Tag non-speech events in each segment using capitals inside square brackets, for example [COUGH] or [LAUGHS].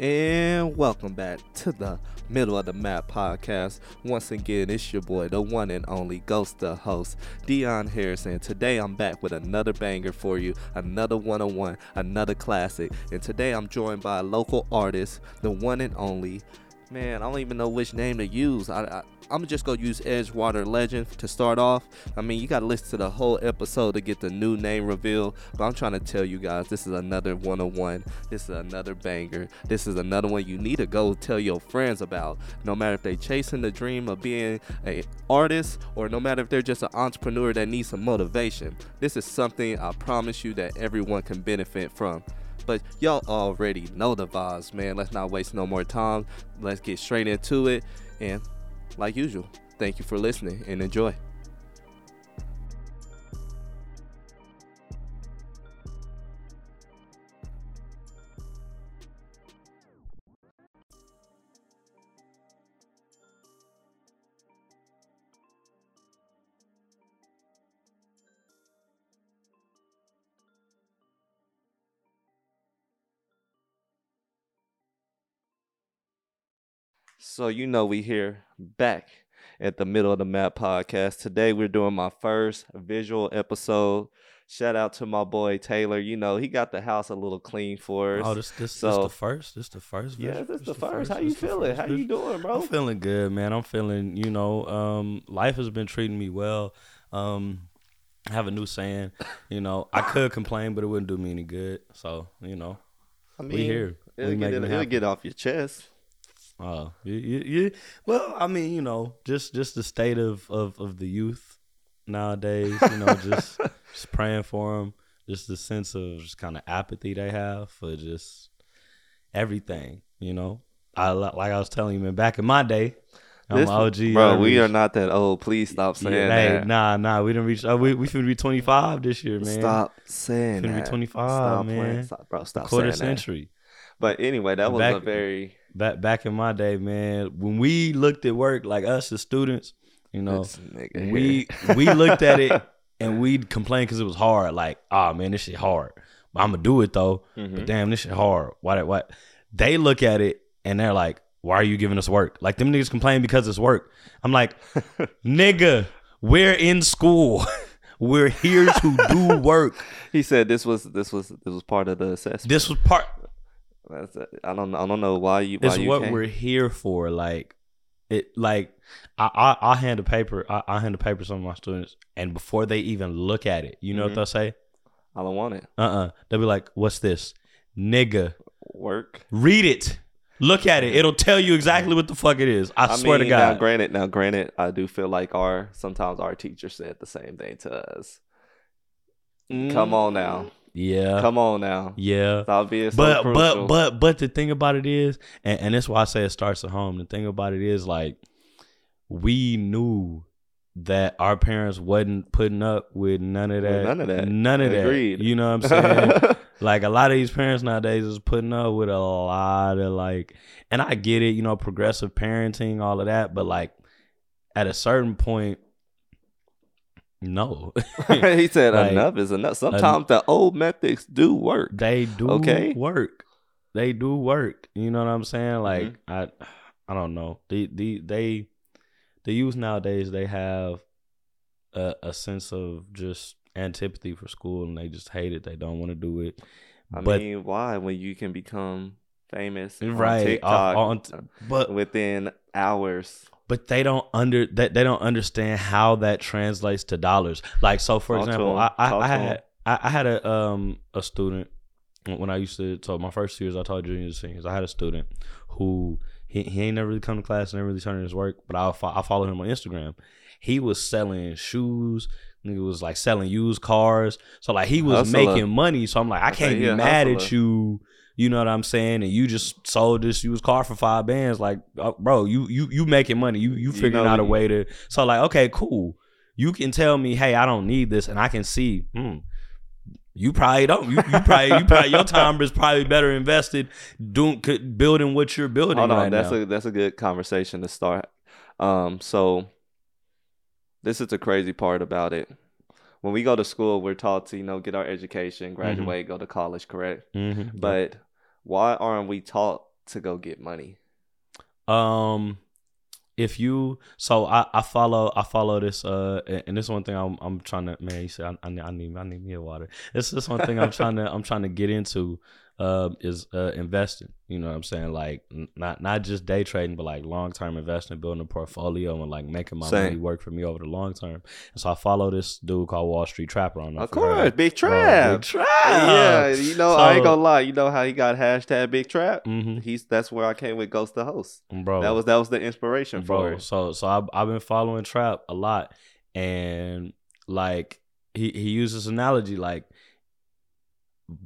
And welcome back to the Middle of the Map podcast. Once again, it's your boy, the one and only Ghost the host, Dion Harrison. Today I'm back with another banger for you, another one on one, another classic. And today I'm joined by a local artist, the one and only man, I don't even know which name to use. I, I I'm just gonna use Edgewater Legend to start off. I mean, you gotta listen to the whole episode to get the new name reveal. But I'm trying to tell you guys, this is another 101. This is another banger. This is another one you need to go tell your friends about. No matter if they're chasing the dream of being a artist or no matter if they're just an entrepreneur that needs some motivation. This is something I promise you that everyone can benefit from. But y'all already know the vibes, man. Let's not waste no more time. Let's get straight into it. And like usual, thank you for listening and enjoy. So you know we here back at the middle of the map podcast. Today we're doing my first visual episode. Shout out to my boy Taylor. You know he got the house a little clean for us. Oh, this this, So- this the first. This is the first. yeah, visual? this is the the first. How you This the feeling? first How you doing, bro? I'm feeling good, man. I'm feeling. You know, um, life has been treating me well. Um, I have a new saying. You know, I could complain, but it wouldn't do me any good. So, you know, I we here. It'll, We get, it, it it'll get off your chest. Uh, you, you, well, I mean, you know, just just the state of of, of the youth nowadays. You know, just [LAUGHS] just praying for them. Just the sense of just kind of apathy they have for just everything. You know, I like I was telling you, man. Back in my day, I'm This- OG. bro. We are not that old. Please stop saying yeah, hey, that. nah, nah. We didn't reach. Oh, we we finna be 25 this year, man. Stop saying Finna be 25, Stop man. Playing. Stop, bro. Stop Quarter saying that. century. But anyway, that was a very Back back in my day, man. When we looked at work, like us as students, you know, we we looked at it [LAUGHS] and we'd complain because it was hard. Like, oh man, this shit hard. But I'm gonna do it though. Mhm. But damn, this shit hard. Why? Why? They look at it and they're like, why are you giving us work? Like them niggas complain because it's work. I'm like, [LAUGHS] nigga, we're in school. [LAUGHS] we're here to do work. He said this was this was this was part of the assessment. This was part. That's, I don't I don't know why you why It's you what we're here for. Like it. Like I I, I hand a paper. I, I hand a paper to some of my students, and before they even look at it, you know Mhm. what they'll say? I don't want it. Uh uh They'll be like, "What's this, nigga? Work. Read it. Look at it. It'll tell you exactly what the fuck it is. I, swear mean, to Now, God." granted, now granted, I do feel like our sometimes our teacher said the same thing to us. Come on now. Yeah. Come on now. Yeah. Being so but but but but the thing about it is, and, and that's why I say it starts at home. The thing about it is like we knew that our parents wasn't putting up with none of With that. none of that. None of Agreed. that. You know what I'm saying? [LAUGHS] like a lot of these parents nowadays is putting up with a lot of like and I get it, you know, progressive parenting, all of that, but like at a certain point, no. [LAUGHS] he said [LAUGHS] Like, enough is enough. Sometimes the old methods do work. they do Okay. work. They do work. You know what I'm saying? Like Mm-hmm. I I don't know. The the they the youth nowadays they have a, a sense of just antipathy for school and they just hate it. They don't want to do it. I but mean, why when you can become famous on right TikTok off- on- but within hours? But they don't under they, they don't understand how that translates to dollars. Like so, for Talk example. I, I, I had I, I had a um a student when I used to so my first years I taught juniors and seniors. I had a student who he, he ain't never really come to class, never really turned in his work, but I I follow him on Instagram. He was selling shoes. Nigga was like selling used cars. So like he was Hustler. making money. So I'm like, I can't he be mad at you. You know what I'm saying? And you just sold this used car for five bands. Like, uh, bro, you you you making money. You you figuring know out a way to. So like, okay, cool. You can tell me, hey, I don't need this, and I can see. Hmm, you probably don't. You, you probably you probably your time is probably better invested doing could- building what you're building Hold on, right that's now. a that's a good conversation to start. Um, so this is the crazy part about it. When we go to school, we're taught to you know get our education, graduate, go to college, correct? Mhm. But why aren't we taught to go get money? Um, if you so I, I follow I follow this uh and this one thing I'm I'm trying to man you said I, I need I need I need me a water. This is one thing I'm [LAUGHS] trying to I'm trying to get into uh, is uh, investing. You know what I'm saying? Like n- not not just day trading, but like long term investing, building a portfolio, and like making my Same. money work for me over the long term. And so I follow this dude called Wall Street Trapper on. The. Of course, Big Bro, Trap. Big Trap. Yeah, you know, I ain't gonna lie. You know how he got hashtag Big Trap? Mhm. He's that's where I came with Ghost the Host. bro. That was that was the inspiration for bro. it. So so I've I've been following Trap a lot, and like he he uses analogy like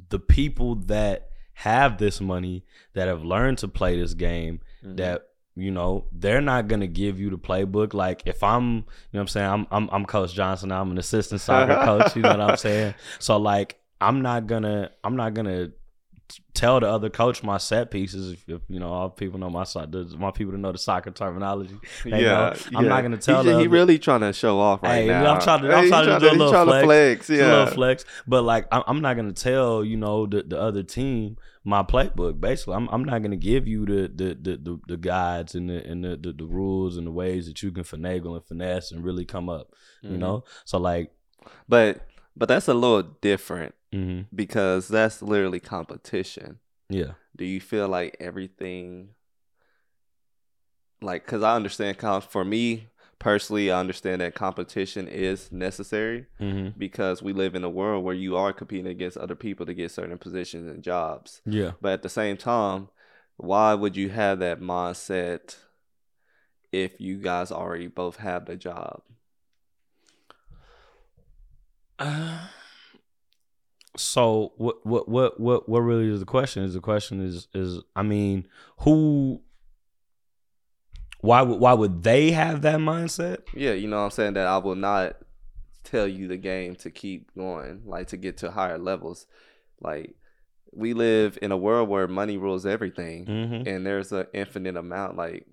the people that have this money that have learned to play this game Mhm. that you know they're not gonna give you the playbook. Like if i'm you know what i'm saying? I'm i'm, I'm coach johnson. I'm an assistant soccer coach. You know what i'm [LAUGHS] saying? So like i'm not gonna i'm not gonna tell the other coach my set pieces if, if you know all people know my the- my people to know the soccer terminology [LAUGHS] They know. I'm not gonna tell He, he really trying to show off right Hey, now. I'm trying to- I'm Hey, he trying to do a little trying to flex. flex. Yeah. a little flex, but like I'm, I'm not gonna tell you know the, the other team my playbook. Basically, I'm I'm not gonna give you the the the, the, the guides and the and the, the the rules and the ways that you can finagle and finesse and really come up. You Mhm. know, so like, But but that's a little different mhm, because that's literally competition. yeah, Do you feel like everything like cuz I understand com- for me personally I understand that competition is necessary hmm because we live in a world where you are competing against other people to get certain positions and jobs. yeah. But at the same time, why would you have that mindset if you guys already both have the job? Uh, so what what what what what really is the question? Is the question is is I mean who? Why would why would they have that mindset? Yeah, you know what I'm saying? That I will not tell you the game to keep going, like to get to higher levels. Like we live in a world where money rules everything Mm-hmm. and there's an infinite amount like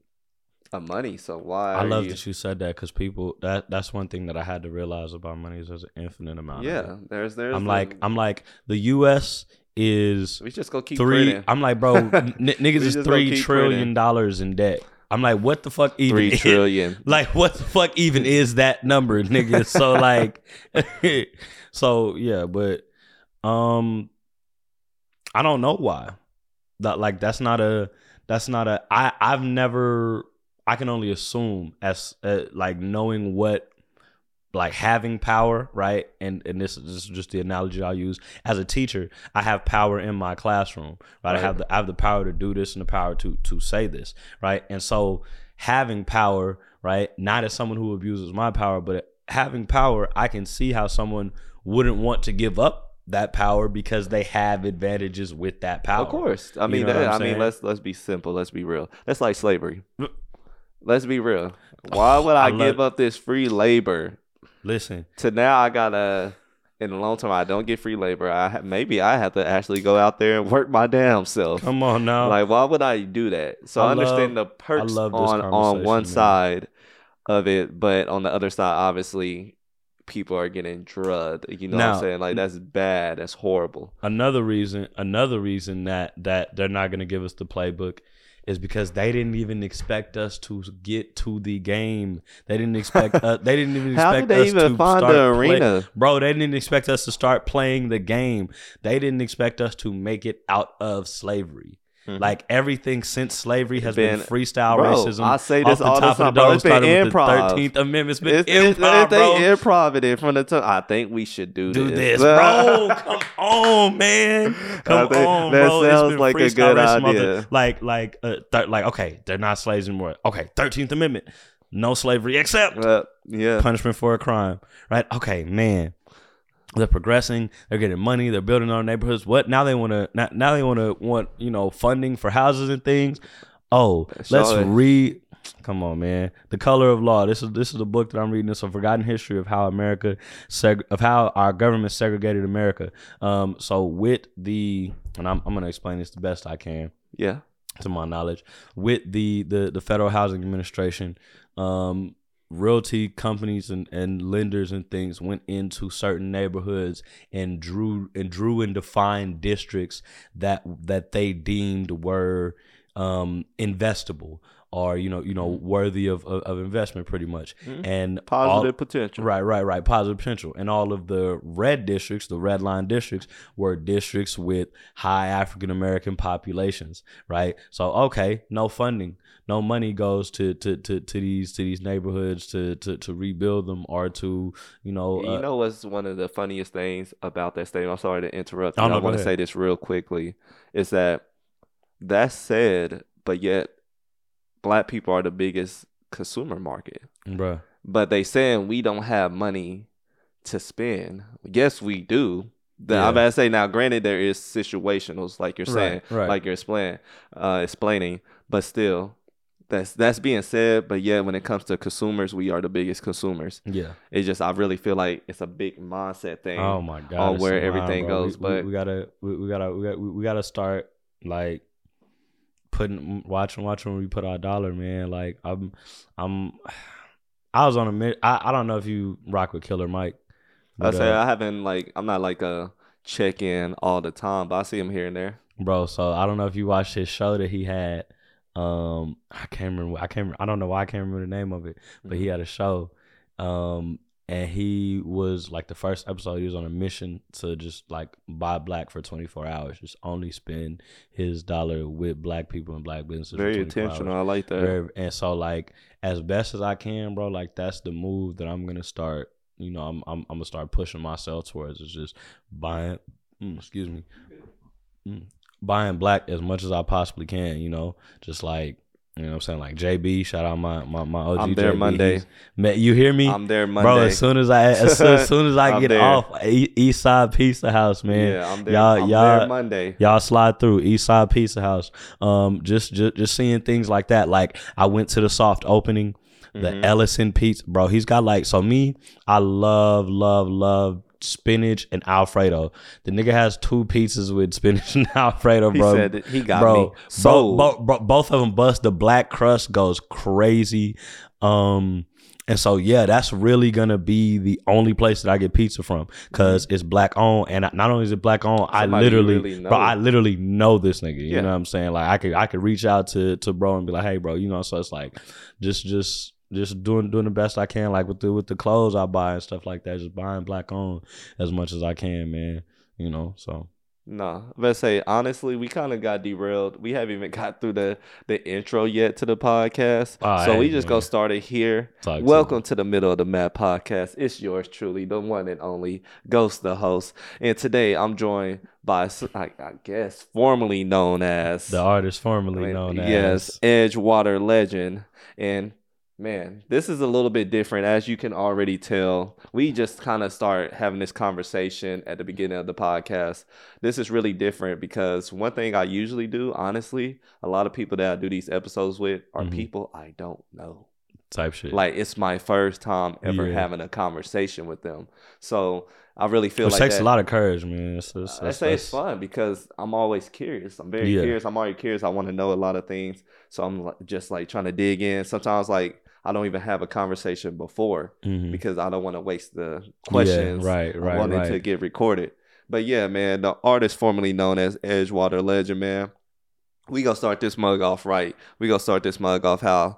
of money. So why I love you, that you said that because people that that's one thing that I had to realize about money is there's an infinite amount. of Yeah, there's there's I'm the- like I'm like the U.S. is we just go keep three. printing. I'm like bro, [LAUGHS] n- niggas is three trillion printing. dollars in debt. I'm like, what the fuck even? Three is- [LAUGHS] trillion. Like, what the fuck even is that number, nigga? So [LAUGHS] like, so yeah, but um, I don't know why. That like that's not a that's not a I I've never I can only assume as uh, like knowing what like having power right and and this is just the analogy I'll use as a teacher I have power in my classroom right, I have the I have the power to do this and the power to to say this right and so having power right not as someone who abuses my power but having power I can see how someone wouldn't want to give up that power because they have advantages with that power Of course. I mean, know that, I'm mean, let's let's be simple. Let's be real. That's like slavery. Let's be real. [SIGHS] Why would I, I love- give up this free labor listen to now? I gotta in the long term. I don't get free labor. I ha- maybe I have to actually go out there and work my damn self. come on now Like, why would I do that? So I I, understand love- the perks on on one man. side of it, but on the other side, obviously, people are getting drugged. You know what I'm saying? Like that's bad. That's horrible. another reason another reason that that they're not going to give us the playbook is because they didn't even expect us to get to the game. They didn't expect uh, they didn't even [LAUGHS] How expect did they us even to find start the play- arena? Bro, they didn't expect us to start playing the game. They didn't expect us to make it out of slavery. Mhm. Like everything since slavery has been, Been- freestyle Bro, racism. I say this the all the top time, of the bro. It's been improv. Thirteenth Amendment. It's been It's, improv, it's bro. improv it from the time. I think we should do, do this. this, [LAUGHS] bro. Come on, man. Come think on, that bro. It's sounds like a good idea. the- Like, like, uh, th- like. Okay, they're not slaves anymore. Okay, Thirteenth Amendment, no slavery except Uh, yeah. punishment for a crime. Right? Okay, man. They're progressing. They're getting money. They're building our neighborhoods. What now? They want to now. They want to want you know funding for houses and things. Oh, let's read. Come on, man. The Color of Law. This is this is the book that I'm reading. It's a forgotten history of how America seg- of how our government segregated America. Um, so with the and I'm I'm gonna explain this the best I can Yeah. to my knowledge, with the the, the Federal Housing Administration, um, realty companies and, and lenders and things went into certain neighborhoods and drew and drew and defined districts that that they deemed were um, investable or you know you know worthy of of, of investment pretty much and all- Positive potential. Right, right, right. Positive potential. And all of the red districts, the red line districts, were districts with high African American populations. Right. So okay, no funding, no money goes to to to, to these to these neighborhoods to, to to rebuild them or to you know. You uh, know what's one of the funniest things about that statement? I'm sorry to interrupt. Oh, no, I want to say this real quickly. Is that that's said, but yet black people are the biggest consumer market. bruh. But they saying we don't have money to spend. Yes, we do. The, Yeah. I'm to say now. Granted, there is situationals like you're saying, Right, right. like you're explaining, uh, explaining. But still, that's that's being said. But yeah, when it comes to consumers, we are the biggest consumers. Yeah. It's just I really feel like it's a big mindset thing. Oh my god. on where everything goes, We- we, but- we gotta we, we gotta we gotta we, we gotta start like putting watching watching when we put our dollar, man. Like I'm I'm I was on a I, I don't know if you rock with Killer Mike. I say uh, I haven't like I'm not like a check in all the time, but I see him here and there. bro. So I don't know if you watched his show that he had. Um, I can't remember. I can't. I don't know why I can't remember the name of it, but he had a show. Um, and he was like the first episode. He was on a mission to just like buy black for 24 hours. Just only spend his dollar with black people and black businesses. Very 24 hours. intentional. I like that. Very, and so like as best as I can, bro. Like that's the move that I'm gonna start. You know, I'm I'm, I'm gonna start pushing myself towards. Is just buying. mm, excuse me. Mm, buying black as much as I possibly can. You know, just like. You know what I'm saying? Like JB, shout out my my, my OG. I'm there JB. Monday. Man, you hear me? I'm there Monday. Bro, as soon as I as soon, as, soon as I [LAUGHS] get there. off East Side Pizza House, man. yeah, I'm there. y'all- I'm y'all- there Monday. Y'all slide through East Side Pizza House. Um, just, just just seeing things like that. Like I went to the soft opening, the Mhm. Ellison Pizza, bro. He's got like so me. I love, love, love spinach and Alfredo. The nigga has two pizzas with spinach [LAUGHS] and Alfredo, He bro. said that he got bro, me bo- sold. bo- bo- both of them bust. The black crust goes crazy. Um, and so yeah, that's really gonna be the only place that I get pizza from because it's black owned, and not only is it black owned, I Mm-hmm. Somebody you literally, really bro, I literally know this nigga. You Yeah. know what I'm saying? Like I could, I could reach out to to bro and be like, hey, bro, you know. So it's like, just, just. Just doing doing the best I can, like with the with the clothes I buy and stuff like that. Just buying black owned as much as I can, man. You know, so No, let's say honestly, we kind of got derailed. We haven't even got through the the intro yet to the podcast, Oh, so hey, we just man. go start it here. Talk Welcome to the middle of the map podcast. It's yours truly, the one and only Ghost, the host. And today I'm joined by, I guess, formerly known as the artist formerly known as yes, Edgewater legend. And man, this is a little bit different, as you can already tell. We just kind of start having this conversation at the beginning of the podcast. This is really different because one thing I usually do, honestly, a lot of people that I do these episodes with are Mhm. people I don't know. type shit. Like it's my first time ever Yeah. having a conversation with them. So I really feel Which like takes that, a lot of courage, man. It's, it's, I say it's fun because I'm always curious. I'm very Yeah. curious. I'm already curious. I want to know a lot of things. So I'm just like trying to dig in. Sometimes like I don't even have a conversation before Mhm. because I don't want to waste the questions. Yeah, right, I right, want it right. to get recorded. But yeah, man, the artist formerly known as Edgewater Legend, man. We gonna start this mug off right. We gonna start this mug off how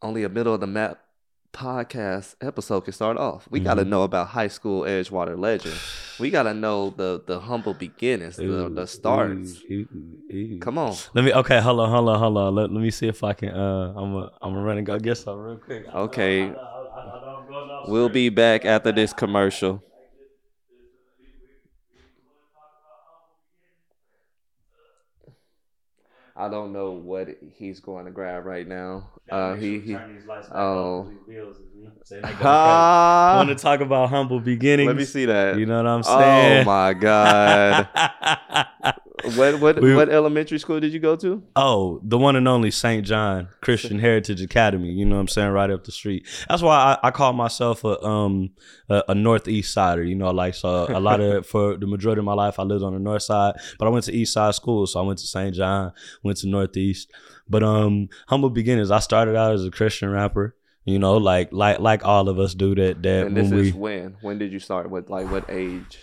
only a middle of the map podcast episode can start off. We gotta Mhm. know about high school Edgewater Legend. We gotta know the the humble beginnings, the Ooh, the starts. ooh, ooh. Come on. Let me. Okay, hold on, hold on, hold on. Let, let me see if I can. Uh, I'm a, I'm gonna run and go get some real quick. I Okay. I know- I know- I know I'm We'll be back after this commercial. I don't know what he's going to grab right now. Uh, he he. oh. I Ah, want to talk about humble beginnings. let me see that. You know what I'm saying? oh my god! [LAUGHS] [LAUGHS] what what We- what elementary school did you go to? Oh, the one and only St. John Christian [LAUGHS] Heritage Academy. You know what I'm saying? Right up the street. That's why I, I call myself a um a, a northeast sider. You know, like so a lot of [LAUGHS] for the majority of my life I lived on the north side, but I went to east side school, so I went to St. John, went to northeast. But um, humble beginnings. I started out as a Christian rapper. You know, like like like all of us do that. That And when this we is when? When did you start? What like what age?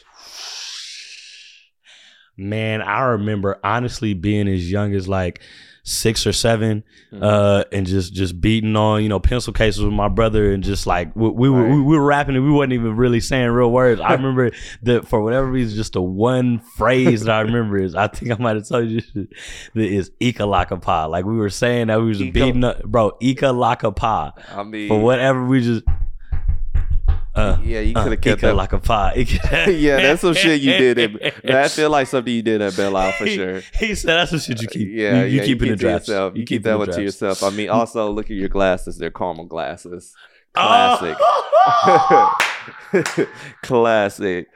Man, I remember honestly being as young as like six or 7 Mhm. uh, and just just beating on you know pencil cases with my brother, and just like we, we were Right. we, we were rapping and we wasn't even really saying real words. I [LAUGHS] remember that for whatever reason, just the one phrase that I remember is I think I might have told you this, that is Ika Laka Pa. Like we were saying that we was beating up, bro. Ika Laka Pa. I mean, For whatever we just. Uh, yeah, you uh, could have kept Ika that. Laka Pa. Ika- yeah, that's some shit you did. In, I feel like something you did at Belle Isle for sure. He said that's what shit you keep. Yeah, you, you yeah, keep it in to yourself. You, keep, it that one to yourself. I mean, [LAUGHS] also look at your glasses. They're caramel glasses. [LAUGHS] Classic. Oh! [LAUGHS] Classic.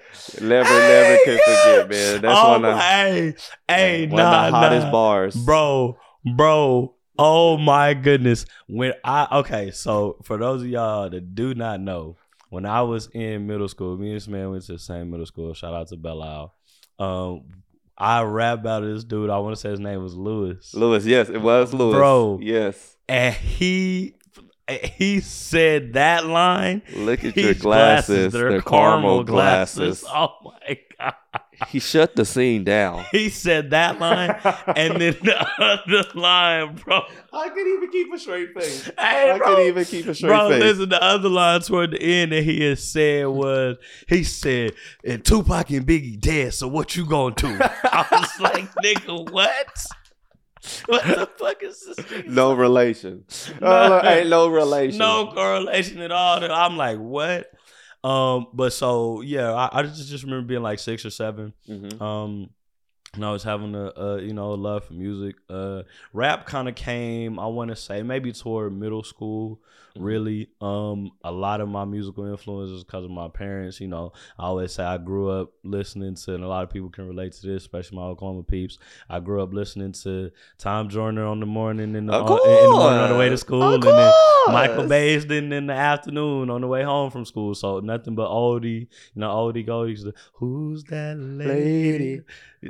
Never, never can forget, man. That's oh, one of, hey, hey, one nah, of the hottest nah. bars. bro, bro. Oh my goodness. When I okay, so for those of y'all that do not know, when I was in middle school, me and this man went to the same middle school. Shout out to Belle Isle. Um, I rap about this dude. I want to say his name was Lewis. Lewis, yes, it was Lewis. Bro. Yes. and he he said that line. Look at your glasses. They're, caramel glasses. Oh my god. He shut the scene down. [LAUGHS] He said that line and then the other line, bro. I could even keep a straight face. Hey, I bro. could even keep a straight Bro, face. listen, the other line toward the end that he had said was, he said, and Tupac and Biggie dead, so what you gonna do? I was like, [LAUGHS] nigga, what? What the fuck is this? No relation. No. Uh, ain't no relation. no correlation at all. I'm like, what? Um, but so yeah, I, I just just remember being like six or seven. Mhm. Um, and I was having a, a you know love for music. Uh, rap kind of came, I want to say, maybe toward middle school. Really, um, a lot of my musical influences because of my parents. You know, I always say I grew up listening to, and a lot of people can relate to this, especially my Oklahoma peeps. I grew up listening to Tom Joyner on the morning and the, on, in the morning on the way to school, and then. Michael Baisden in the afternoon on the way home from school. So nothing but oldie, you know, oldie goldies. Who's that lady?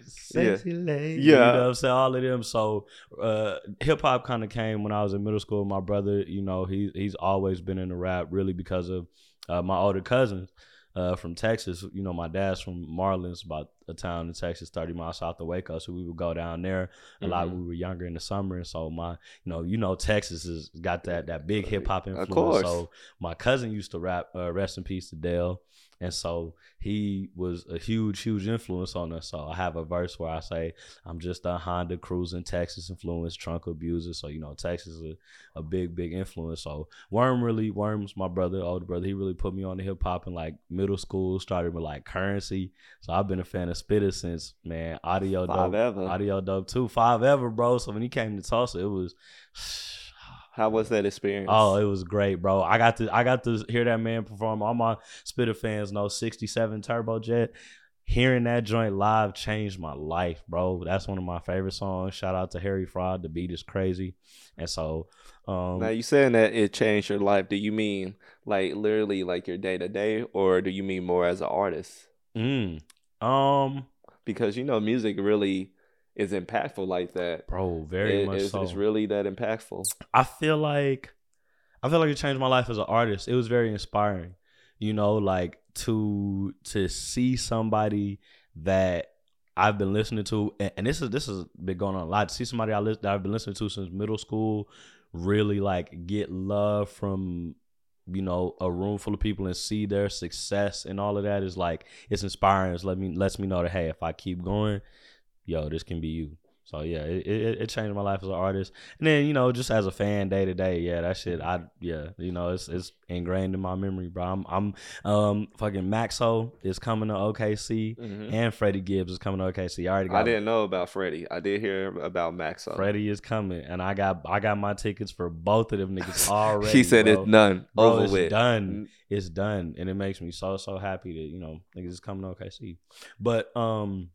Sexy lady. You Yeah. know what I'm saying? All of them. So uh, hip hop kind of came when I was in middle school. My brother, you know, he he's always been in the rap really because of uh, my older cousins. Uh, from Texas, you know, my dad's from Marlins, about a town in Texas, thirty miles south of Waco. So we would go down there a lot Mhm. when we were younger in the summer. And so my, you know, you know, Texas has got that that big hip hop Of influence. course. So my cousin used to rap. Uh, rest in peace to Dale. And so he was a huge, huge influence on us. So I have a verse where I say, I'm just a Honda cruising Texas influence, trunk abuser. So, you know, Texas is a, a big, big influence. So Worm really, Worm's my brother, older brother. He really put me on the hip hop in like middle school, started with like Curren$y. So I've been a fan of Spitta since, man, Audio Five Dope. ever. Audio Dope too. Five ever, bro. So when he came to Tulsa, it was [SIGHS] How was that experience? Oh, it was great, bro. I got to I got to hear that man perform. All my Spitta fans know 67 Turbojet. Hearing that joint live changed my life, bro. That's one of my favorite songs. Shout out to Harry Fraud. The beat is crazy. And so um now you saying that it changed your life. Do you mean like literally like your day to day, or do you mean more as an artist? mm, um Because you know, music really is impactful like that. bro, very It- much it's, so. it's really that impactful. I feel like I feel like it changed my life as an artist. It was very inspiring. You know, like to to see somebody that I've been listening to, and, and this is this has been going on a lot. To see somebody I lis- that I've been listening to since middle school, really like get love from you know a room full of people and see their success and all of that is like it's inspiring. It's let me lets me know that hey, if I keep going, yo, this can be you. So yeah, it, it, it changed my life as an artist. And then, you know, just as a fan day to day, yeah, that shit I yeah, you know, it's it's ingrained in my memory, bro. I'm I'm um fucking Maxo is coming to OKC Mhm. and Freddie Gibbs is coming to OKC. I already got I didn't know about Freddie. I did hear about Maxo. Freddie is coming and I got I got my tickets for both of them niggas [LAUGHS] already. she said bro. it's done, Bro, over it's with. done. It's done. And it makes me so so happy that, you know, niggas is coming to OKC. But um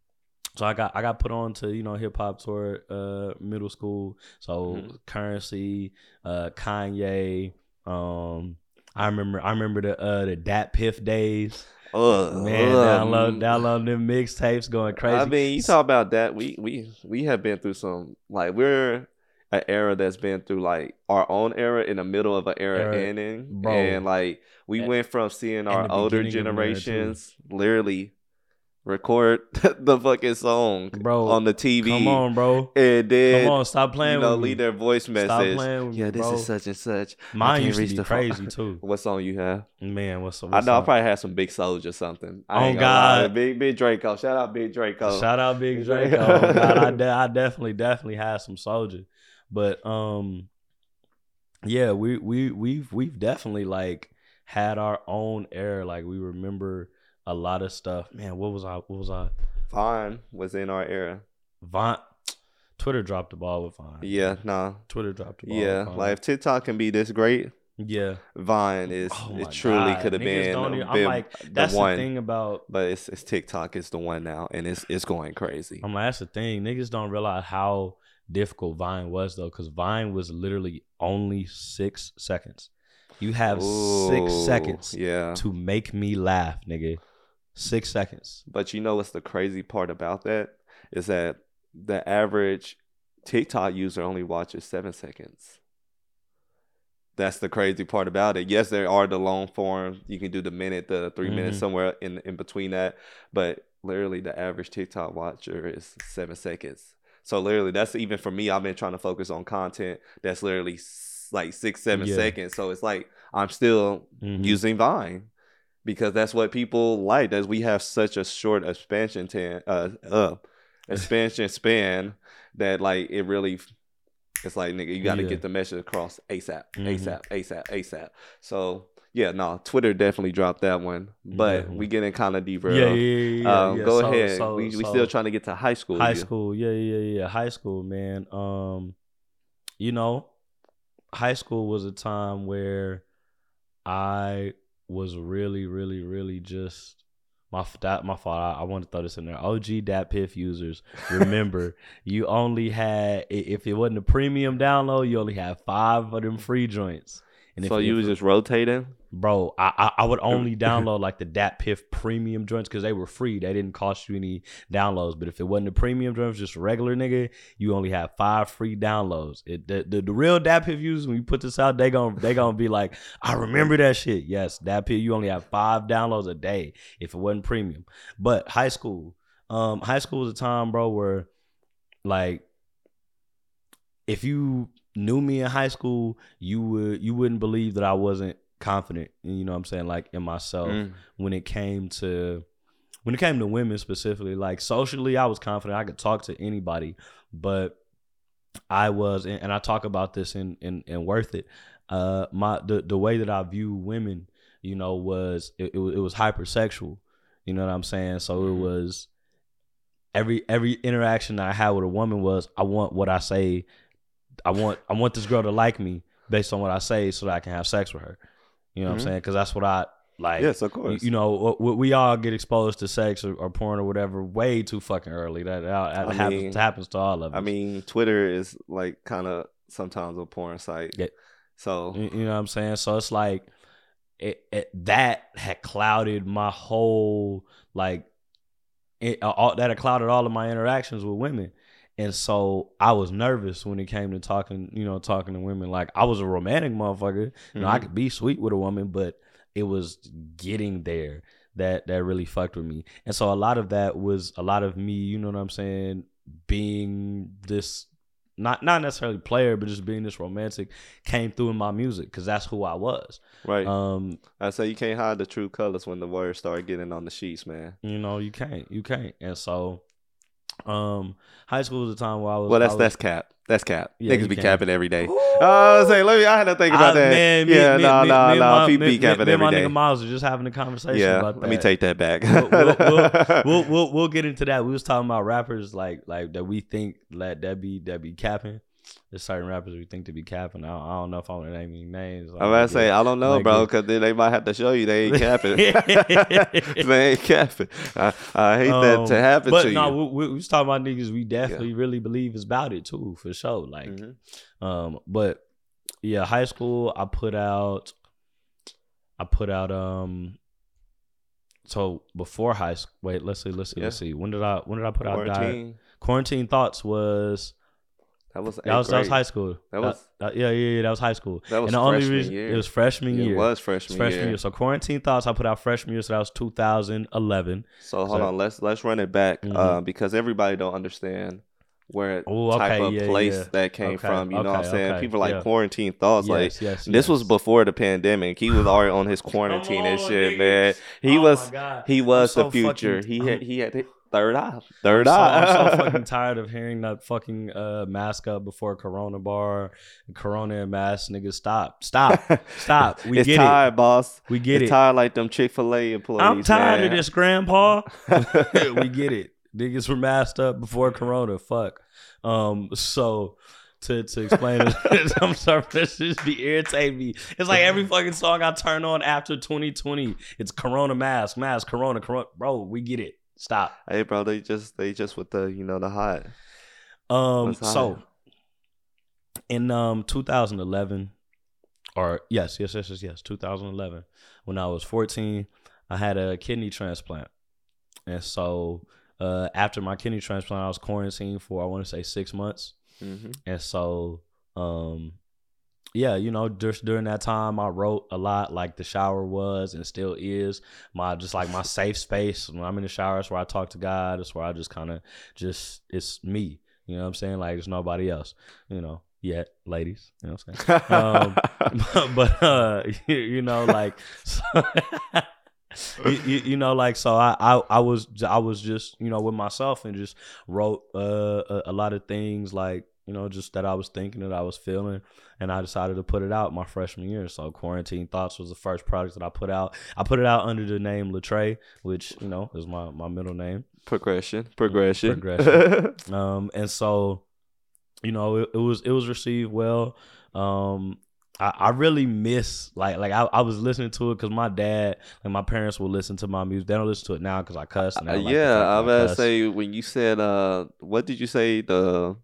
so I got I got put on to, you know, hip hop tour uh middle school. So Mhm. Curren$y, uh Kanye, um I remember I remember the uh the DatPiff days. Ugh, Man, ugh. download download them mixtapes going crazy. I mean, you talk about that. We we we have been through some like we're an era that's been through like our own era in the middle of an era, Era, ending, bro. and like we And- went from seeing our older beginning of an era, too. generations literally record [LAUGHS] the fucking song Bro, on the TV. Come on, bro. And then Come on, stop playing you know, with me. leave their voice message. Stop message. playing with yeah, me, this bro. is such and such. Mine can't used to be the phone. crazy too. [LAUGHS] What song you have? Man, what's, what's I know I probably had some Big Soulja or something. I Oh, ain't gonna lie. God. Big Big Draco. Shout out Big Draco. Shout out Big Big [LAUGHS] Draco. Draco. God, I, de- I definitely, definitely had some soldier. But um yeah, we we we've we've definitely like had our own era. Like we remember a lot of stuff. Man, what was I what was I Vine was in our era. Vine [TSK] Twitter dropped the ball with Vine. Yeah, nah. Twitter dropped the ball. Yeah, like if TikTok can be this great, yeah. Vine is Oh it truly could have been, even- I'm been like, That's the one. thing about But it's it's TikTok is the one now, and it's it's going crazy. I'm like, that's the thing. Niggas don't realize how difficult Vine was though, because Vine was literally only six seconds. You have six seconds Yeah, to make me laugh, nigga. Six seconds. but you know what's the crazy part about that is that the average TikTok user only watches seven seconds. That's the crazy part about it. Yes, there are the long forms. You can do the minute, the 3 minutes Mhm. somewhere in in between that. But literally, the average TikTok watcher is seven seconds. So literally, that's even for me. I've been trying to focus on content that's literally like six, seven Yeah. seconds. So it's like I'm still Mhm. using Vine because that's what people like. As we have such a short expansion tan, uh, uh, expansion [LAUGHS] span that like it really, it's like nigga, you got to Yeah. get the message across ASAP, Mhm. ASAP, ASAP, ASAP. So yeah, no, Twitter definitely dropped that one, but Definitely. we getting kind of deeper. Yeah, yeah, yeah. yeah, um, yeah. go ahead. we still trying to get to high school. high you. school. Yeah, yeah, yeah. High school, man. Um, you know, high school was a time where I was really, really, really just my that my fault. I, I want to throw this in there. OG DatPiff users, remember [LAUGHS] you only had if it wasn't a premium download, you only had five of them free joints. And if So you if- was just rotating. Bro, I, I I would [LAUGHS] only download like the DatPiff premium joints because they were free. They didn't cost you any downloads. But if it wasn't the premium joints, just regular nigga, you only have five free downloads. It, the, the the real DatPiff users, when you put this out, they gonna they gonna be like, I remember that shit. Yes, DatPiff, you only have five downloads a day if it wasn't premium. But high school, um, high school was a time, bro, where like if you knew me in high school, you would you wouldn't believe that I wasn't confident. You know what I'm saying? Like in myself Mm. when it came to when it came to women specifically. Like socially, I was confident. I could talk to anybody, but I was, and and I talk about this in in, in worth it. Uh, my the the way that I view women, you know, was it, it was it was hypersexual. You know what I'm saying? So it Mhm. was every every interaction that I had with a woman was I want what I say. I want I want this girl to like me based on what I say, so that I can have sex with her. You know what Mhm. I'm saying? Because that's what I like. Yes, of course. you know, we, we all get exposed to sex or, or porn or whatever way too fucking early. That, that, happens, mean- happens to all of us. I mean, Twitter is like kind of sometimes a porn site. Yeah. So You, you know what I'm saying? So it's like it, it that had clouded my whole like it, all, that had clouded all of my interactions with women. And so I was nervous when it came to talking, you know, talking to women. Like I was a romantic motherfucker. You know, I Mhm. could be sweet with a woman, but it was getting there that that really fucked with me. And so a lot of that was a lot of me, you know what I'm saying, being this not not necessarily player, but just being this romantic came through in my music because that's who I was. right, Um, I say you can't hide the true colors when the words start getting on the sheets, man. you know, you can't, you can't. And so, um, high school was a time where I was. Well, that's was, that's cap. That's cap. Yeah, Niggas be can. capping every day. Oh, I was saying, let me. I had to think about I- that. man, me- yeah, no, no, no. People be capping me and my day. nigga Miles were just having a conversation Yeah, about that. let me take that back. we'll, we'll, we'll, [LAUGHS] we'll, we'll, we'll get into that. We was talking about rappers like like that we think that that be that be capping. There's certain rappers we think to be capping. I don't, I don't know if I want to name any names. I'm about to say I don't know, Like bro, because then they might have to show you they ain't capping. [LAUGHS] [LAUGHS] they ain't capping. I, I hate that to Um, happen but to no, you. we, we, we was talking about niggas we definitely really believe is about it too, for sure. Like, Mhm. um, but yeah, high school I put out, I put out um. So before high school, wait, let's see, let's see, let's see. When did I when did I put out? Quarantine. Quarantine thoughts was That was That was that was high school. That was- that- yeah yeah yeah that was high school. That was and the only freshman reason year. it was freshman year. It was freshman, freshman year. year. So quarantine thoughts I put out freshman year, so that was 2011. So hold So- on, let's let's run it back Mhm. uh, because everybody don't understand where Ooh, type of yeah, place yeah. that came Okay, from. You know what I'm saying? okay, People like yeah. quarantine thoughts. like yes, yes, this was before the pandemic. He was already on his quarantine and shit, nigga. man. He Oh was he was the future. fucking- he had he had third eye, third I'm so, eye. I'm so fucking [LAUGHS] tired of hearing that fucking uh, mask up before Corona bar, Corona and mask. Niggas, stop, stop, [LAUGHS] stop. We it's get tired, boss. We get it's it. tired like them Chick Fil A employees. I'm tired man. of this, Grandpa. [LAUGHS] we get it. Niggas were masked up before Corona. Fuck. Um. So. To, to explain it, I'm sorry, this just be irritating me. It's like every fucking song I turn on after 2020, it's Corona mask, mask, Corona, Corona. Bro, we get it. Stop. Hey, bro, they just they just with the you know the hot. Um. What's So in um 2011 or yes yes yes yes yes 2011 when i was 14 i had a kidney transplant and so uh after my kidney transplant i was quarantined for i want to say six months hmm and so um yeah you know just during that time i wrote a lot like the shower was and still is. My just like my safe space. When i'm in the shower that's where i talk to god. That's where i just kind of just it's me. You know what i'm saying? Like there's nobody else you know yet ladies. You know what i'm saying? [LAUGHS] Um, [LAUGHS] but uh [LAUGHS] you, you know like so, you, you, you know like so I, I i was i was just you know with myself and just wrote uh a, a lot of things like you know just that i was thinking that i was feeling and i decided to put it out my freshman year so quarantine thoughts was the first project that i put out i put it out under the name Latre, which you know is my my middle name progression, progression, Progression. [LAUGHS] um and so you know it, it was it was received well um I, I really miss like like I, I was listening to it because my dad and my parents will listen to my music. They don't listen to it now because I cuss. And I Uh, like yeah, I'm about to say when you said uh, what did you say the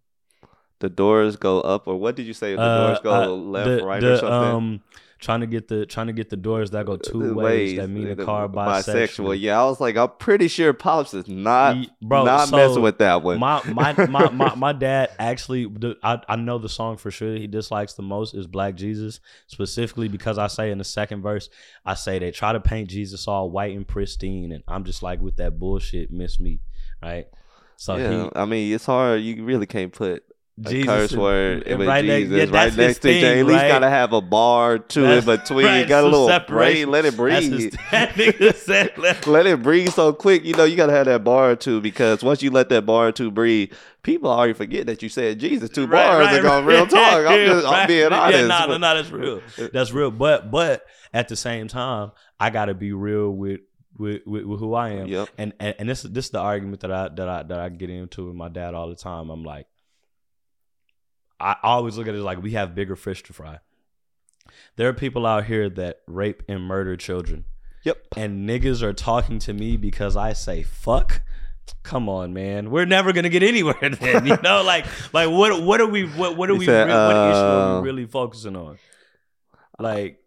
the doors go up or what did you say the Uh, doors go uh, left, the- right, the, or something? Um, trying to get the trying to get the doors that go two The ways, that mean a the car bisexual. Yeah, I was like, I'm pretty sure Pops is not Ye- bro, not so messing with that one. My my, my [LAUGHS] my my dad actually I, I know the song for sure he dislikes the most is Black Jesus specifically because I say in the second verse I say they try to paint Jesus all white and pristine and I'm just like with that bullshit miss me right so yeah, he I mean, it's hard. You really can't put Jesus curse word and with right next- Jesus yeah, right next to Jay. thing, At least right? gotta have a bar to That's- it between. right, got a little break. Let it breathe. his, [LAUGHS] that nigga said [LAUGHS] let- it breathe so quick. You know, you gotta have that bar or two because once you let that bar or two breathe, people already forget that you said Jesus two Right, bars right, ago. right. Real [LAUGHS] talk. I'm just I'm being Yeah, honest. nah, nah, nah, that's real. That's real. But but at the same time, I gotta be real with with, with, with who I am. Yep. And, and and this this is the argument that I that I that I get into with my dad all the time. I'm like, I always look at it like we have bigger fish to fry. There are people out here that rape and murder children. Yep. And niggas are talking to me because I say fuck. Come on, man. We're never gonna get anywhere [LAUGHS] then. You know, like like what what are we what what are we said, re- what issue are uh, we really focusing on? Like,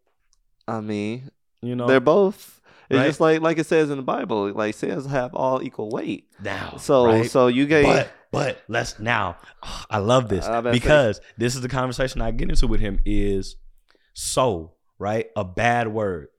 I mean, you know, they're both. It's Right? just like like it says in the Bible. Like sins have all equal weight. now. So right? so you get but but let's now [SIGHS] i love this I about to because this is the conversation i get into with him is so right a bad word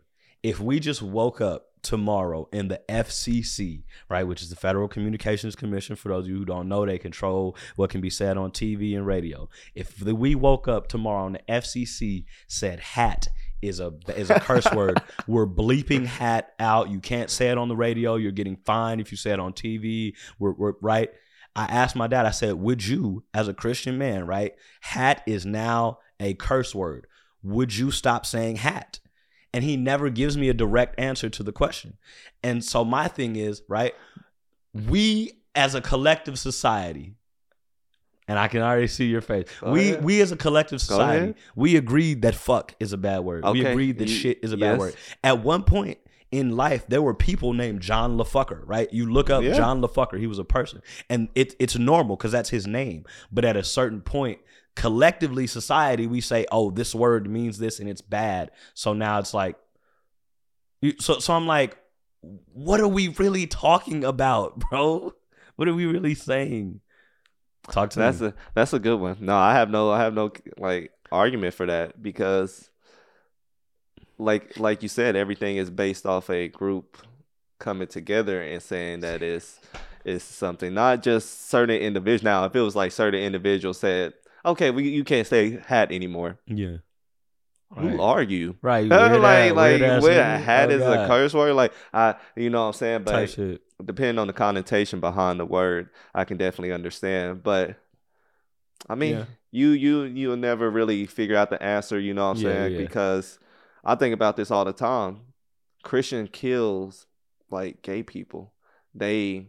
if we just woke up tomorrow in the fcc right which is the federal communications commission for those of you who don't know they control what can be said on tv and radio if the, we woke up tomorrow and the fcc said hat is a is a curse word. [LAUGHS] We're bleeping hat out. You can't say it on the radio. You're getting fined if you say it on TV. We're, we're right. I asked my dad, I said, Would you, as a Christian man, right? Hat is now a curse word. Would you stop saying hat? And he never gives me a direct answer to the question. And so my thing is, right? We as a collective society, and I can already see your face. Go we ahead. we as a collective society, we agreed that fuck is a bad word. We agreed that You- shit is a bad word. At one point in life, there were people named John LaFucker, right? You look up Yeah. John LaFucker, he was a person. And it, it's normal because that's his name. But at a certain point, collectively, society, we say, oh, this word means this and it's bad. So now it's like, so, so I'm like, what are we really talking about, [LAUGHS] bro? What are we really saying? Talk to That's me. a that's a good one. No, I have no I have no like argument for that because like like you said, everything is based off a group coming together and saying that it's it's something, not just certain individuals. Now, if it was like certain individuals said, "Okay, we you can't say hat anymore," yeah. who are you? Right. [LAUGHS] you like weird ass- like weird where hat Oh, is a curse word. Like I, you know what I'm saying, but type depending on the connotation behind the word, I can definitely understand. But I mean, Yeah. you you you'll never really figure out the answer, you know what I'm Yeah, saying? yeah. Because I think about this all the time. Christian kills like gay people. They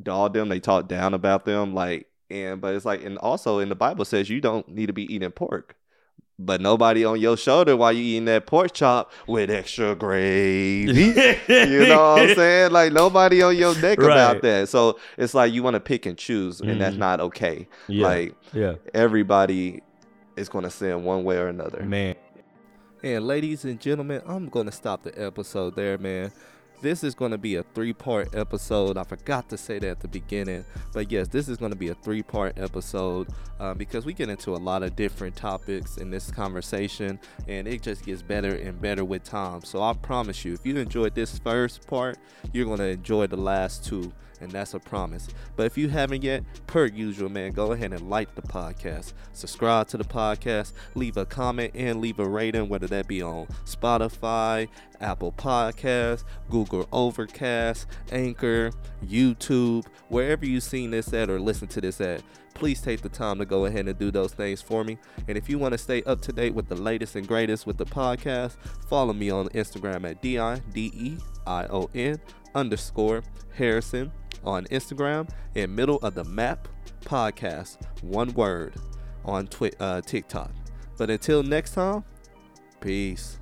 dog them, they talk down about them, like and but it's like and also in the Bible says you don't need to be eating pork. But nobody on your shoulder while you eating that pork chop with extra gravy. [LAUGHS] You know what I'm saying? Like nobody on your neck about that. So it's like you want to pick and choose, and that's Mhm. not okay. Yeah. Like yeah. everybody is gonna sin one way or another. Man. And ladies and gentlemen, I'm gonna stop the episode there, man. This is gonna be a three-part episode. I forgot to say that at the beginning, but yes, this is gonna be a three-part episode um, because we get into a lot of different topics in this conversation, and it just gets better and better with time. So I promise you, if you enjoyed this first part, you're gonna enjoy the last two and that's a promise. But if you haven't yet, per usual, man, go ahead and like the podcast, subscribe to the podcast, leave a comment, and leave a rating, whether that be on Spotify, Apple Podcasts, Google Overcast, Anchor, YouTube, wherever you've seen this at or listen to this at. Please take the time to go ahead and do those things for me. And if you want to stay up to date with the latest and greatest with the podcast, follow me on Instagram at D-I D-E-I-O-N underscore Harrison on Instagram and middle of the map podcast, one word on Twi- uh, TikTok. But until next time, peace.